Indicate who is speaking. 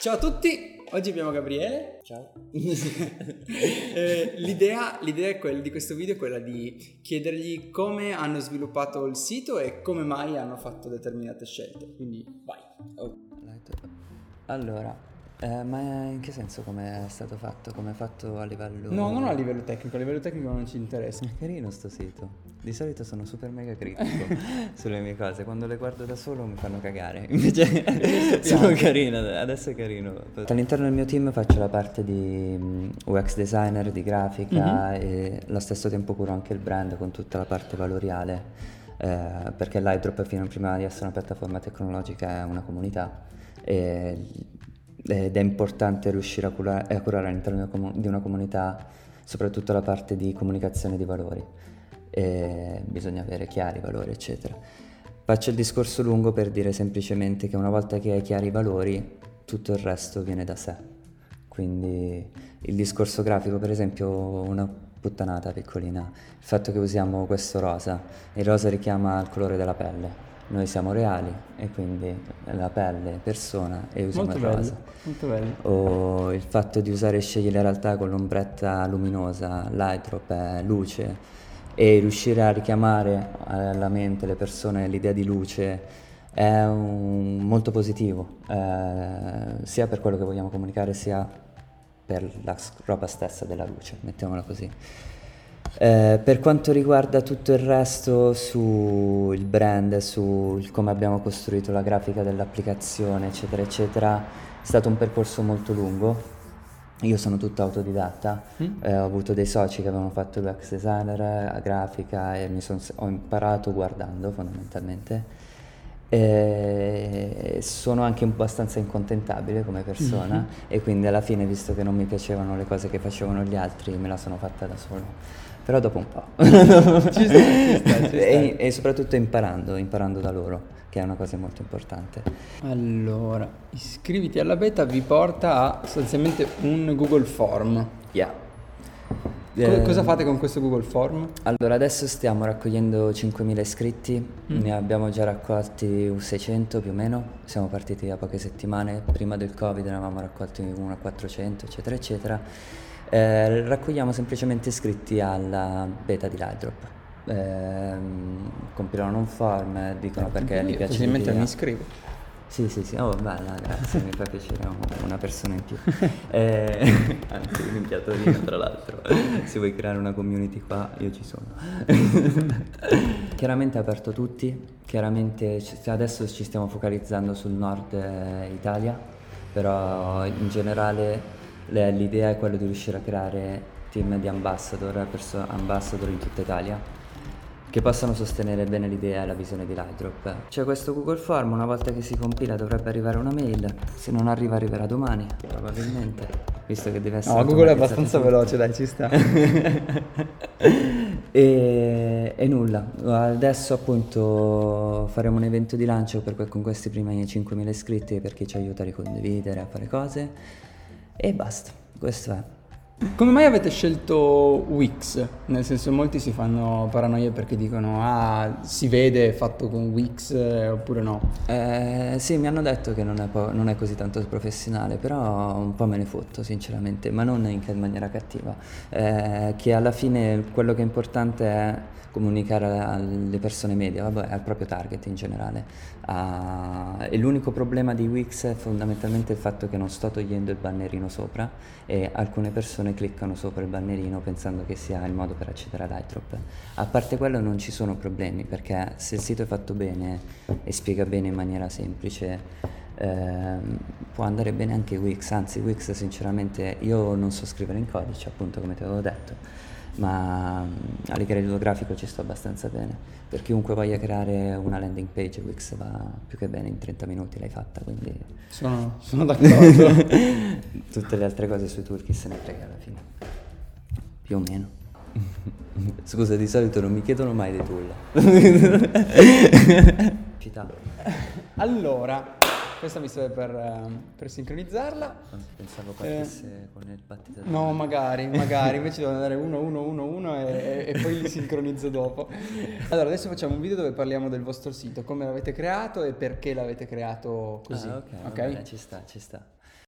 Speaker 1: Ciao a tutti, oggi abbiamo Gabriele.
Speaker 2: Ciao.
Speaker 1: Eh, l'idea, l'idea quella, di questo video è quella di chiedergli come hanno sviluppato il sito e come mai hanno fatto determinate scelte. Quindi vai.
Speaker 2: Oh, allora, eh, ma in che senso come è stato fatto? Come è fatto a livello...
Speaker 1: No, non a livello tecnico, a livello tecnico non ci interessa.
Speaker 2: È carino sto sito. Di solito sono super mega critico sulle mie cose. Quando le guardo da solo mi fanno cagare. Invece sono carino, adesso è carino. All'interno del mio team faccio la parte di mm, UX designer, di grafica mm-hmm. e allo stesso tempo curo anche il brand con tutta la parte valoriale. Eh, perché l'iDrop fino a prima di essere una piattaforma tecnologica è una comunità e ed è importante riuscire a curare, a curare all'interno di una comunità soprattutto la parte di comunicazione di valori. E bisogna avere chiari i valori, eccetera. Faccio il discorso lungo per dire semplicemente che una volta che hai chiari i valori, tutto il resto viene da sé. Quindi il discorso grafico, per esempio, una puttanata piccolina, il fatto che usiamo questo rosa, il rosa richiama il colore della pelle noi siamo reali e quindi la pelle, persona e usiamo
Speaker 1: molto
Speaker 2: il rosa.
Speaker 1: Molto bello.
Speaker 2: O il fatto di usare e scegliere la realtà con l'ombretta luminosa, l'hydrop è luce e riuscire a richiamare alla mente le persone l'idea di luce è un, molto positivo, eh, sia per quello che vogliamo comunicare sia per la roba stessa della luce, mettiamola così. Eh, per quanto riguarda tutto il resto sul brand, su come abbiamo costruito la grafica dell'applicazione, eccetera, eccetera, è stato un percorso molto lungo. Io sono tutto autodidatta, mm. eh, ho avuto dei soci che avevano fatto l'UX designer, la grafica e mi son, ho imparato guardando fondamentalmente. E sono anche abbastanza incontentabile come persona mm-hmm. e quindi alla fine, visto che non mi piacevano le cose che facevano gli altri, me la sono fatta da solo però dopo un po'. ci sta, ci sta, ci sta. E, e, soprattutto imparando, imparando da loro, che è una cosa molto importante.
Speaker 1: Allora, iscriviti alla beta vi porta a sostanzialmente un Google Form.
Speaker 2: Yeah.
Speaker 1: Co- eh, cosa fate con questo Google Form?
Speaker 2: Allora, adesso stiamo raccogliendo 5.000 iscritti, mm. ne abbiamo già raccolti 600 più o meno, siamo partiti da poche settimane, prima del Covid ne avevamo raccolti 1 a 400, eccetera, eccetera eh, raccogliamo semplicemente iscritti alla beta di Lightrop. Eh, compilano un form, dicono perché gli piace
Speaker 1: l'idea. mi iscrivo.
Speaker 2: Sì, sì, sì, oh bella, grazie, mi fa piacere una persona in più. Eh, anzi, rimpiattorino tra l'altro, se vuoi creare una community qua io ci sono. chiaramente è aperto tutti, chiaramente adesso ci stiamo focalizzando sul nord eh, Italia, però in generale l'idea è quella di riuscire a creare team di ambassador, perso- ambassador in tutta Italia che possano sostenere bene l'idea e la visione di Lightrop. C'è questo Google Form, una volta che si compila dovrebbe arrivare una mail, se non arriva arriverà domani, probabilmente, visto che deve essere...
Speaker 1: No, Google è abbastanza veloce, dai, ci sta.
Speaker 2: e, e, nulla, adesso appunto faremo un evento di lancio per, con questi primi 5.000 iscritti per chi ci aiuta a ricondividere, a fare cose e basta, questo è.
Speaker 1: Come mai avete scelto Wix? Nel senso molti si fanno paranoia perché dicono ah si vede fatto con Wix eh, oppure no?
Speaker 2: Eh, sì mi hanno detto che non è, po- non è, così tanto professionale però un po' me ne fotto sinceramente ma non in maniera cattiva eh, che alla fine quello che è importante è comunicare alle persone medie, vabbè, al proprio target in generale. Uh, e l'unico problema di Wix è fondamentalmente il fatto che non sto togliendo il bannerino sopra e alcune persone cliccano sopra il bannerino pensando che sia il modo per accedere ad iTrop. A parte quello non ci sono problemi perché se il sito è fatto bene e spiega bene in maniera semplice eh, può andare bene anche Wix, anzi Wix sinceramente io non so scrivere in codice appunto come ti avevo detto ma a livello grafico ci sto abbastanza bene. Per chiunque voglia creare una landing page, Wix va più che bene in 30 minuti l'hai fatta, quindi...
Speaker 1: Sono, sono d'accordo.
Speaker 2: Tutte le altre cose sui turchi se ne frega alla fine. Più o meno. Scusa, di solito non mi chiedono mai di tulla.
Speaker 1: Città. Allora, questa mi serve per, uh, per sincronizzarla.
Speaker 2: Pensavo partisse eh, con il battito.
Speaker 1: No, magari, magari, invece devo andare 1, 1, 1, 1 e, e poi li sincronizzo dopo. Allora, adesso facciamo un video dove parliamo del vostro sito, come l'avete creato e perché l'avete creato così.
Speaker 2: Ah, ok, okay? Vabbè, ci sta, ci sta.